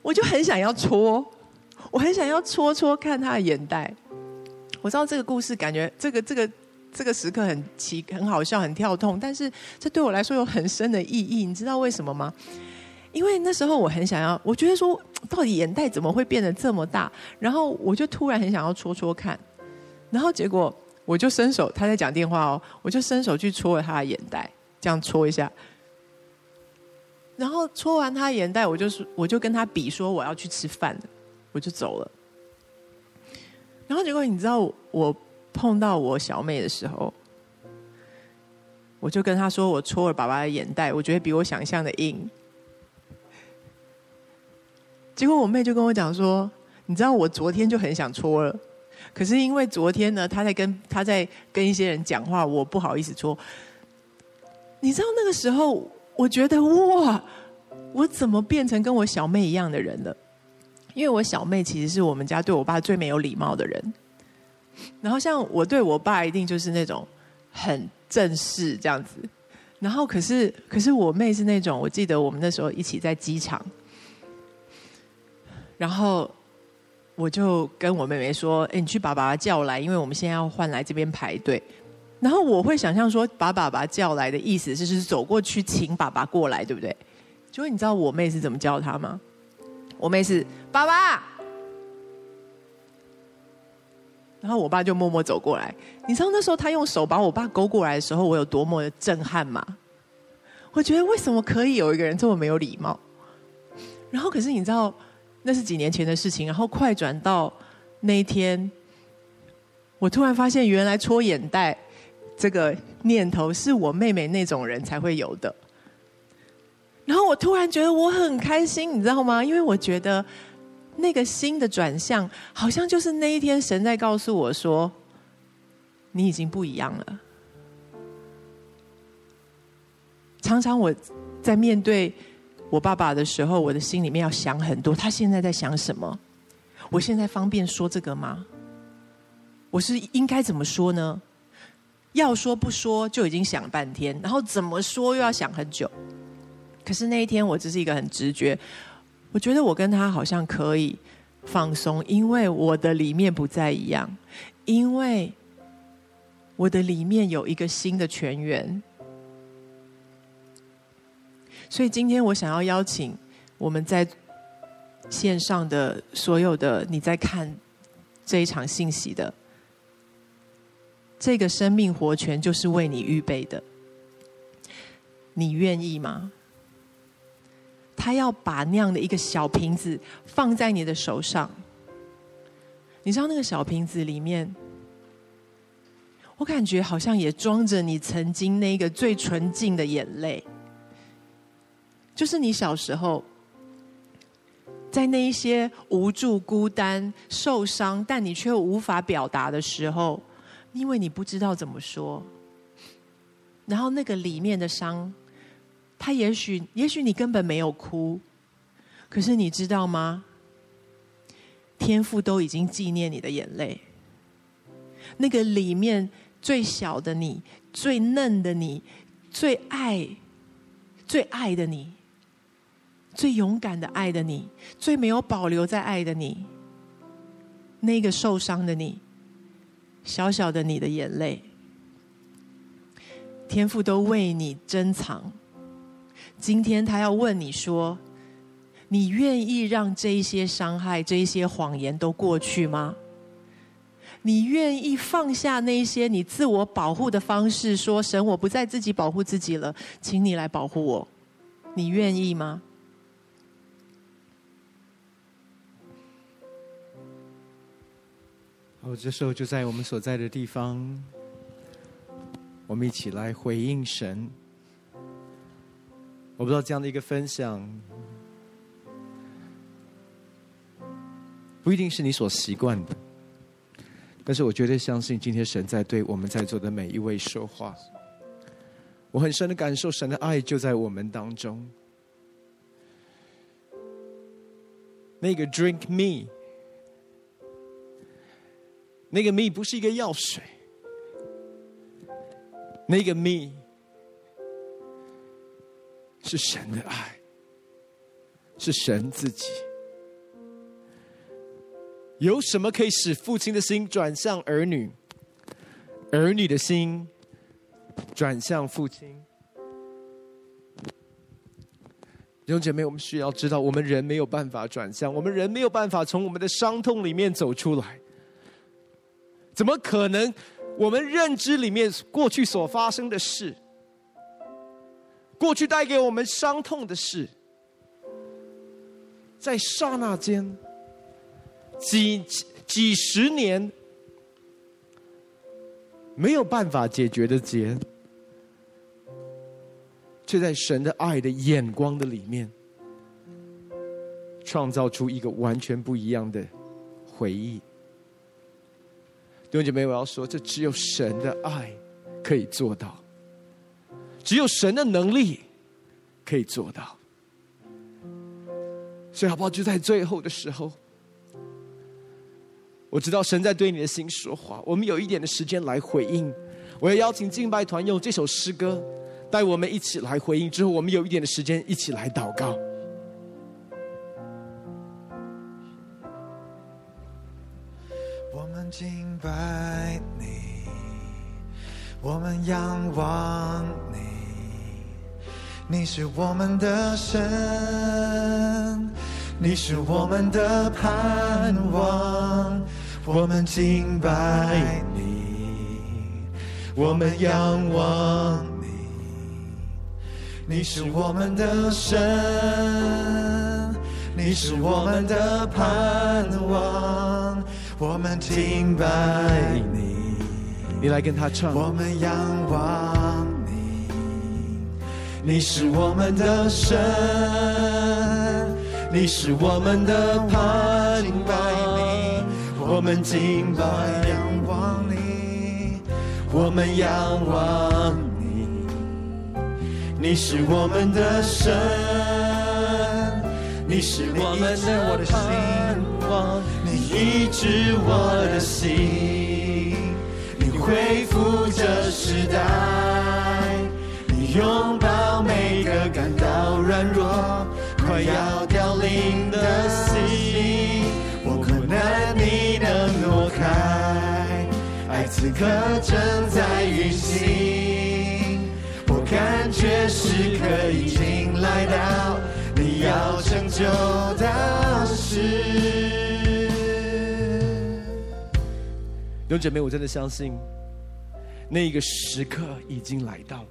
我就很想要戳，我很想要戳戳看他的眼袋。我知道这个故事感觉这个这个这个时刻很奇很好笑很跳痛，但是这对我来说有很深的意义。你知道为什么吗？因为那时候我很想要，我觉得说，到底眼袋怎么会变得这么大？然后我就突然很想要戳戳看，然后结果我就伸手，他在讲电话哦，我就伸手去戳了他的眼袋，这样戳一下。然后戳完他的眼袋，我就说，我就跟他比说我要去吃饭了，我就走了。然后结果你知道，我碰到我小妹的时候，我就跟她说，我戳了爸爸的眼袋，我觉得比我想象的硬。结果我妹就跟我讲说：“你知道我昨天就很想戳了，可是因为昨天呢，她在跟她在跟一些人讲话，我不好意思戳。你知道那个时候，我觉得哇，我怎么变成跟我小妹一样的人了？因为我小妹其实是我们家对我爸最没有礼貌的人。然后像我对我爸一定就是那种很正式这样子。然后可是可是我妹是那种，我记得我们那时候一起在机场。”然后我就跟我妹妹说：“哎，你去把爸爸叫来，因为我们现在要换来这边排队。”然后我会想象说，把爸爸叫来的意思就是走过去请爸爸过来，对不对？结果你知道我妹是怎么叫他吗？我妹是爸爸，然后我爸就默默走过来。你知道那时候他用手把我爸勾过来的时候，我有多么的震撼吗？我觉得为什么可以有一个人这么没有礼貌？然后可是你知道？那是几年前的事情，然后快转到那一天，我突然发现，原来戳眼袋这个念头是我妹妹那种人才会有的。然后我突然觉得我很开心，你知道吗？因为我觉得那个心的转向，好像就是那一天神在告诉我说，你已经不一样了。常常我在面对我爸爸的时候，我的心里面要想很多。他现在在想什么？我现在方便说这个吗？我是应该怎么说呢？要说不说就已经想了半天，然后怎么说又要想很久。可是那一天我只是一个很直觉，我觉得我跟他好像可以放松，因为我的里面不再一样，因为我的里面有一个新的泉源。所以今天我想要邀请我们在线上的所有的你在看这一场信息的。这个生命活泉就是为你预备的，你愿意吗？他要把那样的一个小瓶子放在你的手上，你知道那个小瓶子里面，我感觉好像也装着你曾经那个最纯净的眼泪，就是你小时候在那一些无助、孤单、受伤，但你却无法表达的时候。因为你不知道怎么说，然后那个里面的伤，他也许，也许你根本没有哭，可是你知道吗？天父都已经纪念你的眼泪，那个里面最小的你、最嫩的你、最爱、最爱的你、最勇敢的爱的你、最没有保留在爱的你，那个受伤的你。小小的你的眼泪，天父都为你珍藏。今天他要问你说：“你愿意让这一些伤害、这一些谎言都过去吗？你愿意放下那些你自我保护的方式，说神，我不再自己保护自己了，请你来保护我。你愿意吗？”哦，这时候就在我们所在的地方，我们一起来回应神。我不知道这样的一个分享，不一定是你所习惯的，但是我绝对相信，今天神在对我们在座的每一位说话。我很深的感受，神的爱就在我们当中。那个 Drink Me。那个 me 不是一个药水，那个 me 是神的爱，是神自己。有什么可以使父亲的心转向儿女，儿女的心转向父亲？弟兄姐妹，我们需要知道，我们人没有办法转向，我们人没有办法从我们的伤痛里面走出来。怎么可能？我们认知里面过去所发生的事，过去带给我们伤痛的事，在刹那间，几几十年没有办法解决的结，却在神的爱的眼光的里面，创造出一个完全不一样的回忆。弟兄姐妹，我要说，这只有神的爱可以做到，只有神的能力可以做到。所以，好不好？就在最后的时候，我知道神在对你的心说话。我们有一点的时间来回应。我要邀请敬拜团用这首诗歌带我们一起来回应。之后，我们有一点的时间一起来祷告。我们敬拜你，我们仰望你，是我们的神，你是我们的盼望。我们敬拜你，我们仰望你，你是我们的神，你是我们的盼望。我们敬拜你，你来跟他唱。我们仰望你，你是我们的神，你是我们的盼望。我们敬拜仰望你，我们仰望你，你是我们的神。你是我们的盼望，你医治我的心，你恢复这时代，拥抱每个感到软弱、快要凋零的心。我苦难你能挪开，爱此刻正在运行，我感觉时刻已经来到。你要成就大事，弟兄姐妹，我真的相信，那一个时刻已经来到了，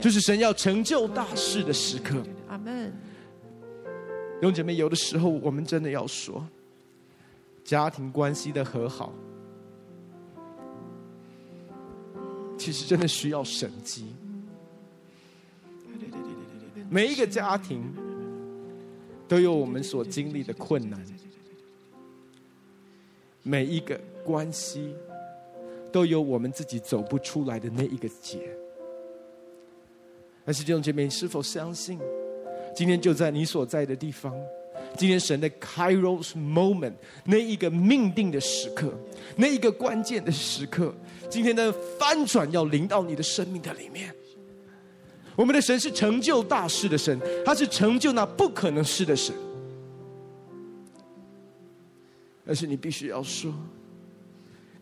就是神要成就大事的时刻。阿门。弟兄姐妹，有的时候我们真的要说，家庭关系的和好，其实真的需要神机。每一个家庭。都有我们所经历的困难，每一个关系都有我们自己走不出来的那一个结。但是弟兄姐妹，是否相信，今天就在你所在的地方，今天神的 Kairos moment 那一个命定的时刻，那一个关键的时刻，今天的翻转要临到你的生命的里面。我们的神是成就大事的神，他是成就那不可能事的神。但是你必须要说，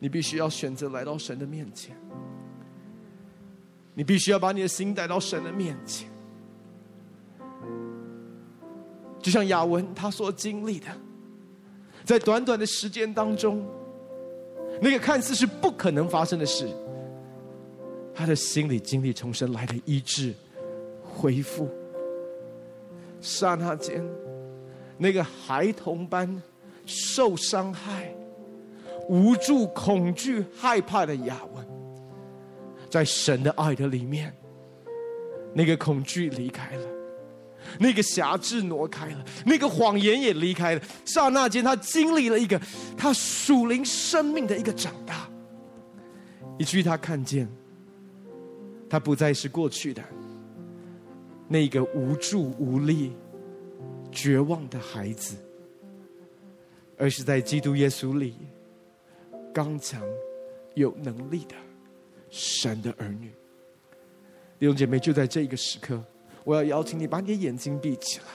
你必须要选择来到神的面前，你必须要把你的心带到神的面前。就像雅文他所经历的，在短短的时间当中，那个看似是不可能发生的事。他的心里经历重生来的医治、恢复，刹那间，那个孩童般受伤害、无助、恐惧、害怕的雅文，在神的爱的里面，那个恐惧离开了，那个辖制挪开了，那个谎言也离开了。刹那间，他经历了一个他属灵生命的一个长大，以至于他看见。他不再是过去的那个无助、无力、绝望的孩子，而是在基督耶稣里刚强、有能力的神的儿女。弟兄姐妹，就在这一个时刻，我要邀请你把你的眼睛闭起来。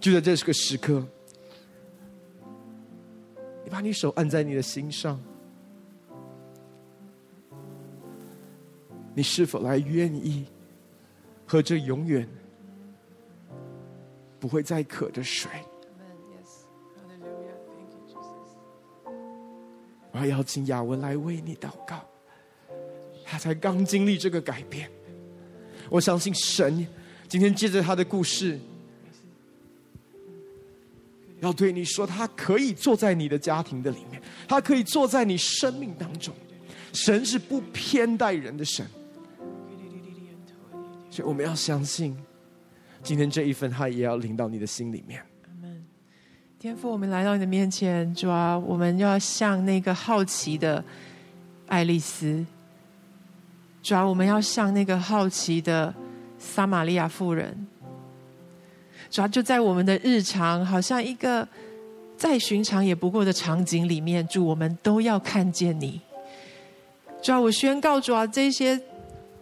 就在这个时刻，你把你手按在你的心上。你是否来愿意喝这永远不会再渴的水？我要邀请雅文来为你祷告，他才刚经历这个改变。我相信神今天借着他的故事，要对你说，他可以坐在你的家庭的里面，他可以坐在你生命当中。神是不偏待人的神。所以我们要相信，今天这一份他也要临到你的心里面。天父，我们来到你的面前，主啊，我们要像那个好奇的爱丽丝，主要，我们要像那个好奇的撒玛利亚妇人，主要，就在我们的日常，好像一个再寻常也不过的场景里面，主，我们都要看见你。主要，我宣告，主要，这些。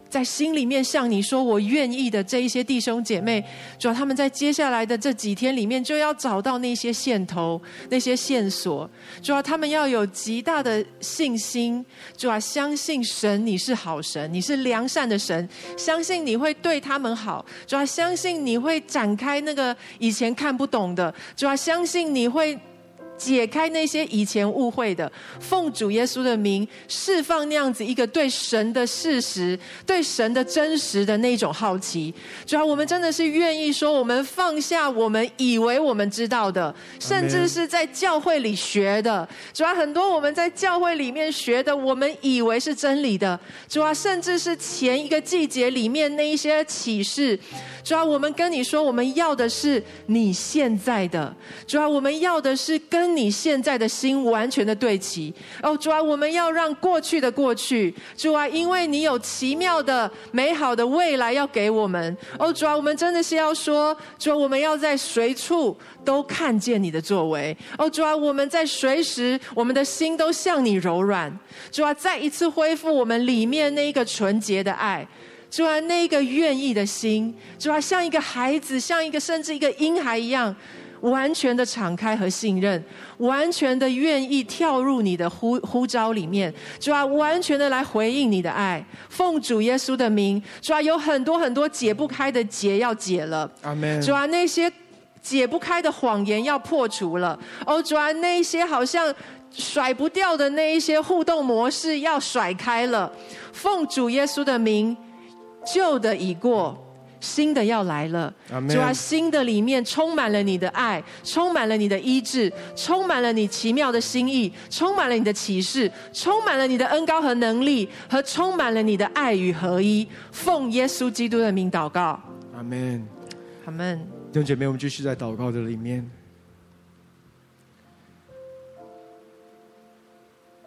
在心里面向你说我愿意的这一些弟兄姐妹，主要他们在接下来的这几天里面就要找到那些线头、那些线索，主要他们要有极大的信心，主要相信神你是好神，你是良善的神，相信你会对他们好，主要相信你会展开那个以前看不懂的，主要相信你会。解开那些以前误会的，奉主耶稣的名释放那样子一个对神的事实、对神的真实的那种好奇。主要我们真的是愿意说，我们放下我们以为我们知道的，甚至是在教会里学的。主要很多我们在教会里面学的，我们以为是真理的。主要甚至是前一个季节里面那一些启示。主要我们跟你说，我们要的是你现在的。主要我们要的是跟。你现在的心完全的对齐。哦，主啊，我们要让过去的过去，主啊，因为你有奇妙的、美好的未来要给我们。哦，主啊，我们真的是要说，主啊，我们要在随处都看见你的作为。哦，主啊，我们在随时，我们的心都向你柔软。主啊，再一次恢复我们里面那一个纯洁的爱。主啊，那一个愿意的心，主啊，像一个孩子，像一个甚至一个婴孩一样，完全的敞开和信任，完全的愿意跳入你的呼呼召里面。主啊，完全的来回应你的爱，奉主耶稣的名。主啊，有很多很多解不开的结要解了。阿门。主啊，那些解不开的谎言要破除了。哦，主啊，那些好像甩不掉的那一些互动模式要甩开了。奉主耶稣的名。旧的已过，新的要来了。主啊，新的里面充满了你的爱，充满了你的医治，充满了你奇妙的心意，充满了你的启示，充满了你的恩高和能力，和充满了你的爱与合一。奉耶稣基督的名祷告，阿门，阿门。弟兄姐妹，我们继续在祷告的里面。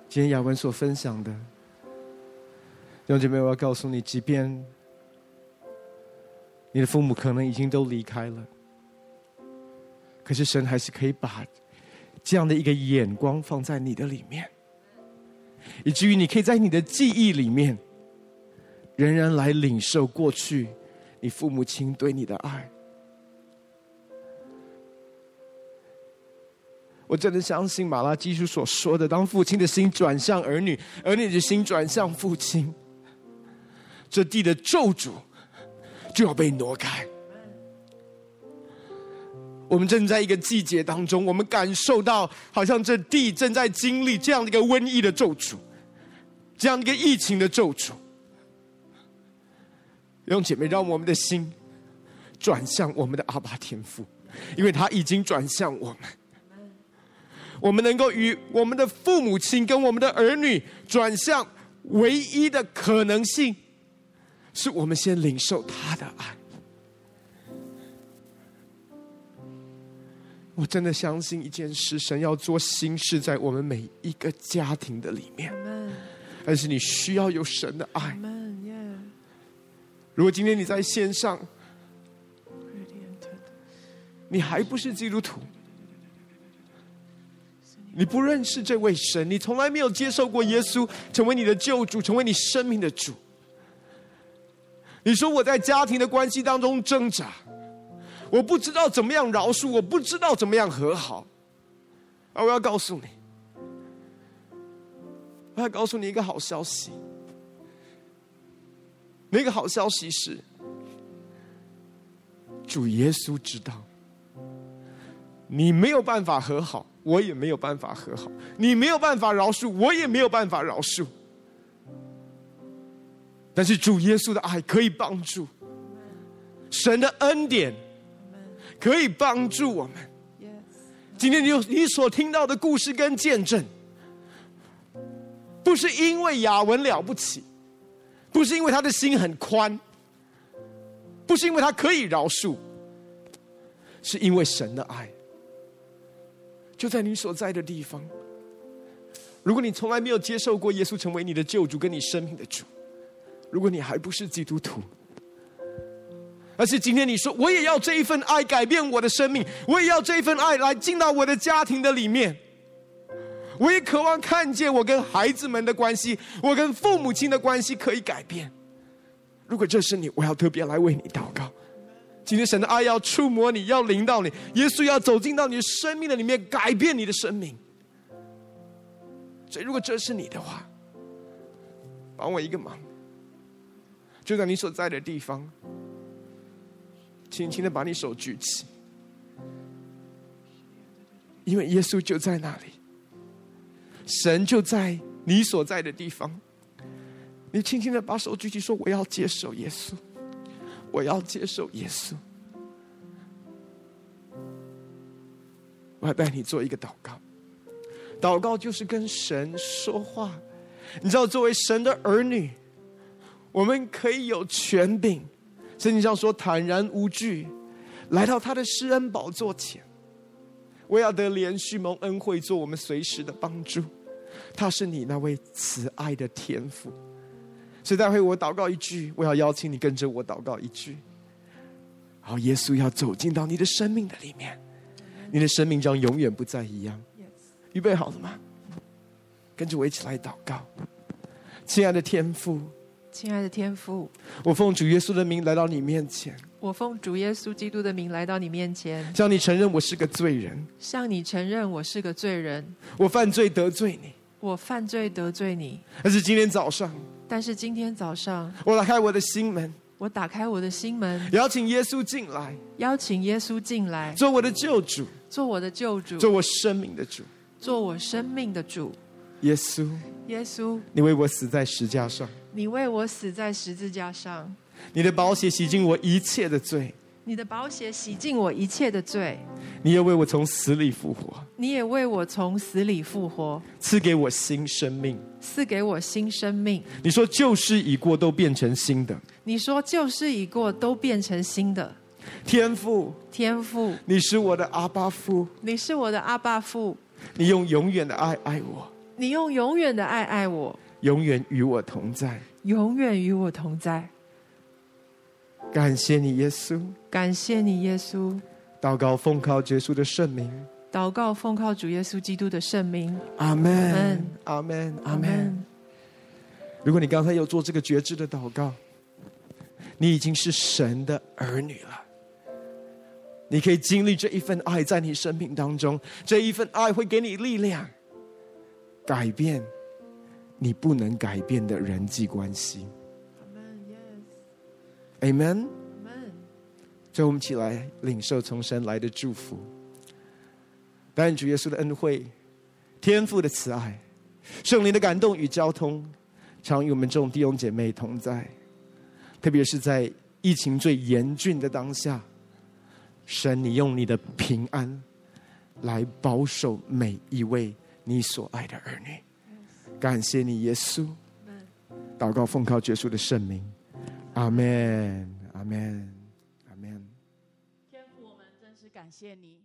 今天雅文所分享的，弟兄姐妹，我要告诉你，即便。你的父母可能已经都离开了，可是神还是可以把这样的一个眼光放在你的里面，以至于你可以在你的记忆里面，仍然来领受过去你父母亲对你的爱。我真的相信马拉基书所说的：当父亲的心转向儿女，儿女的心转向父亲，这地的咒诅。就要被挪开。我们正在一个季节当中，我们感受到好像这地正在经历这样的一个瘟疫的咒诅，这样的一个疫情的咒诅。弟兄姐妹，让我们的心转向我们的阿爸天父，因为他已经转向我们。我们能够与我们的父母亲跟我们的儿女转向唯一的可能性。是我们先领受他的爱。我真的相信一件事，神要做新事在我们每一个家庭的里面。但是你需要有神的爱。如果今天你在线上，你还不是基督徒，你不认识这位神，你从来没有接受过耶稣成为你的救主，成为你生命的主。你说我在家庭的关系当中挣扎，我不知道怎么样饶恕，我不知道怎么样和好。而我要告诉你，我要告诉你一个好消息。那个好消息是，主耶稣知道，你没有办法和好，我也没有办法和好；你没有办法饶恕，我也没有办法饶恕。但是主耶稣的爱可以帮助，神的恩典可以帮助我们。今天你有你所听到的故事跟见证，不是因为雅文了不起，不是因为他的心很宽，不是因为他可以饶恕，是因为神的爱就在你所在的地方。如果你从来没有接受过耶稣成为你的救主，跟你生命的主。如果你还不是基督徒，而是今天你说我也要这一份爱改变我的生命，我也要这一份爱来进到我的家庭的里面，我也渴望看见我跟孩子们的关系，我跟父母亲的关系可以改变。如果这是你，我要特别来为你祷告。今天神的爱要触摸你，要临到你，耶稣要走进到你的生命的里面，改变你的生命。所以，如果这是你的话，帮我一个忙。就在你所在的地方，轻轻的把你手举起，因为耶稣就在那里，神就在你所在的地方。你轻轻的把手举起，说：“我要接受耶稣，我要接受耶稣。”我要带你做一个祷告，祷告就是跟神说话。你知道，作为神的儿女。我们可以有权柄，圣经上说坦然无惧，来到他的施恩宝座前。我要得连续蒙恩惠，做我们随时的帮助。他是你那位慈爱的天父。所以待会我祷告一句，我要邀请你跟着我祷告一句。好，耶稣要走进到你的生命的里面，你的生命将永远不再一样。预备好了吗？跟着我一起来祷告。亲爱的天父，亲爱的天父，我奉主耶稣的名来到你面前。我奉主耶稣基督的名来到你面前，向你承认我是个罪人，向你承认我是个罪人，我犯罪得罪你，我犯罪得罪你。但是今天早上，但是今天早上，我打开我的心门，我打开我的心门，邀请耶稣进来，邀请耶稣进来，做我的救主，做我的救主，做我生命的主，做我生命的主。耶稣，耶稣，你为我死在石架上，你为我死在十字架上，你的宝血洗净我一切的罪。你的宝血洗净我一切的罪，你也为我从死里复活，你也为我从死里复活，赐给我新生命，赐给我新生命。你说旧事已过，都变成新的。你说旧事已过，都变成新的。天父，天父，你是我的阿爸父，你是我的阿爸父，你用永远的爱爱我，你用永远的爱爱我，永远与我同在，永远与我同在。感谢你，耶稣。感谢你，耶稣。祷告奉靠耶稣的圣名。祷告奉靠主耶稣基督的圣名。阿门。阿门。阿门。如果你刚才有做这个觉知的祷告，你已经是神的儿女了。你可以经历这一份爱在你生命当中，这一份爱会给你力量，改变你不能改变的人际关系。Amen。最后，我们起来领受从神来的祝福。但主耶稣的恩惠、天父的慈爱、圣灵的感动与交通，常与我们众弟兄姐妹同在。特别是在疫情最严峻的当下，神，你用你的平安来保守每一位你所爱的儿女。感谢你，耶稣。祷告奉靠耶稣的圣名。阿门，阿门，阿门。天父，我们真是感谢你。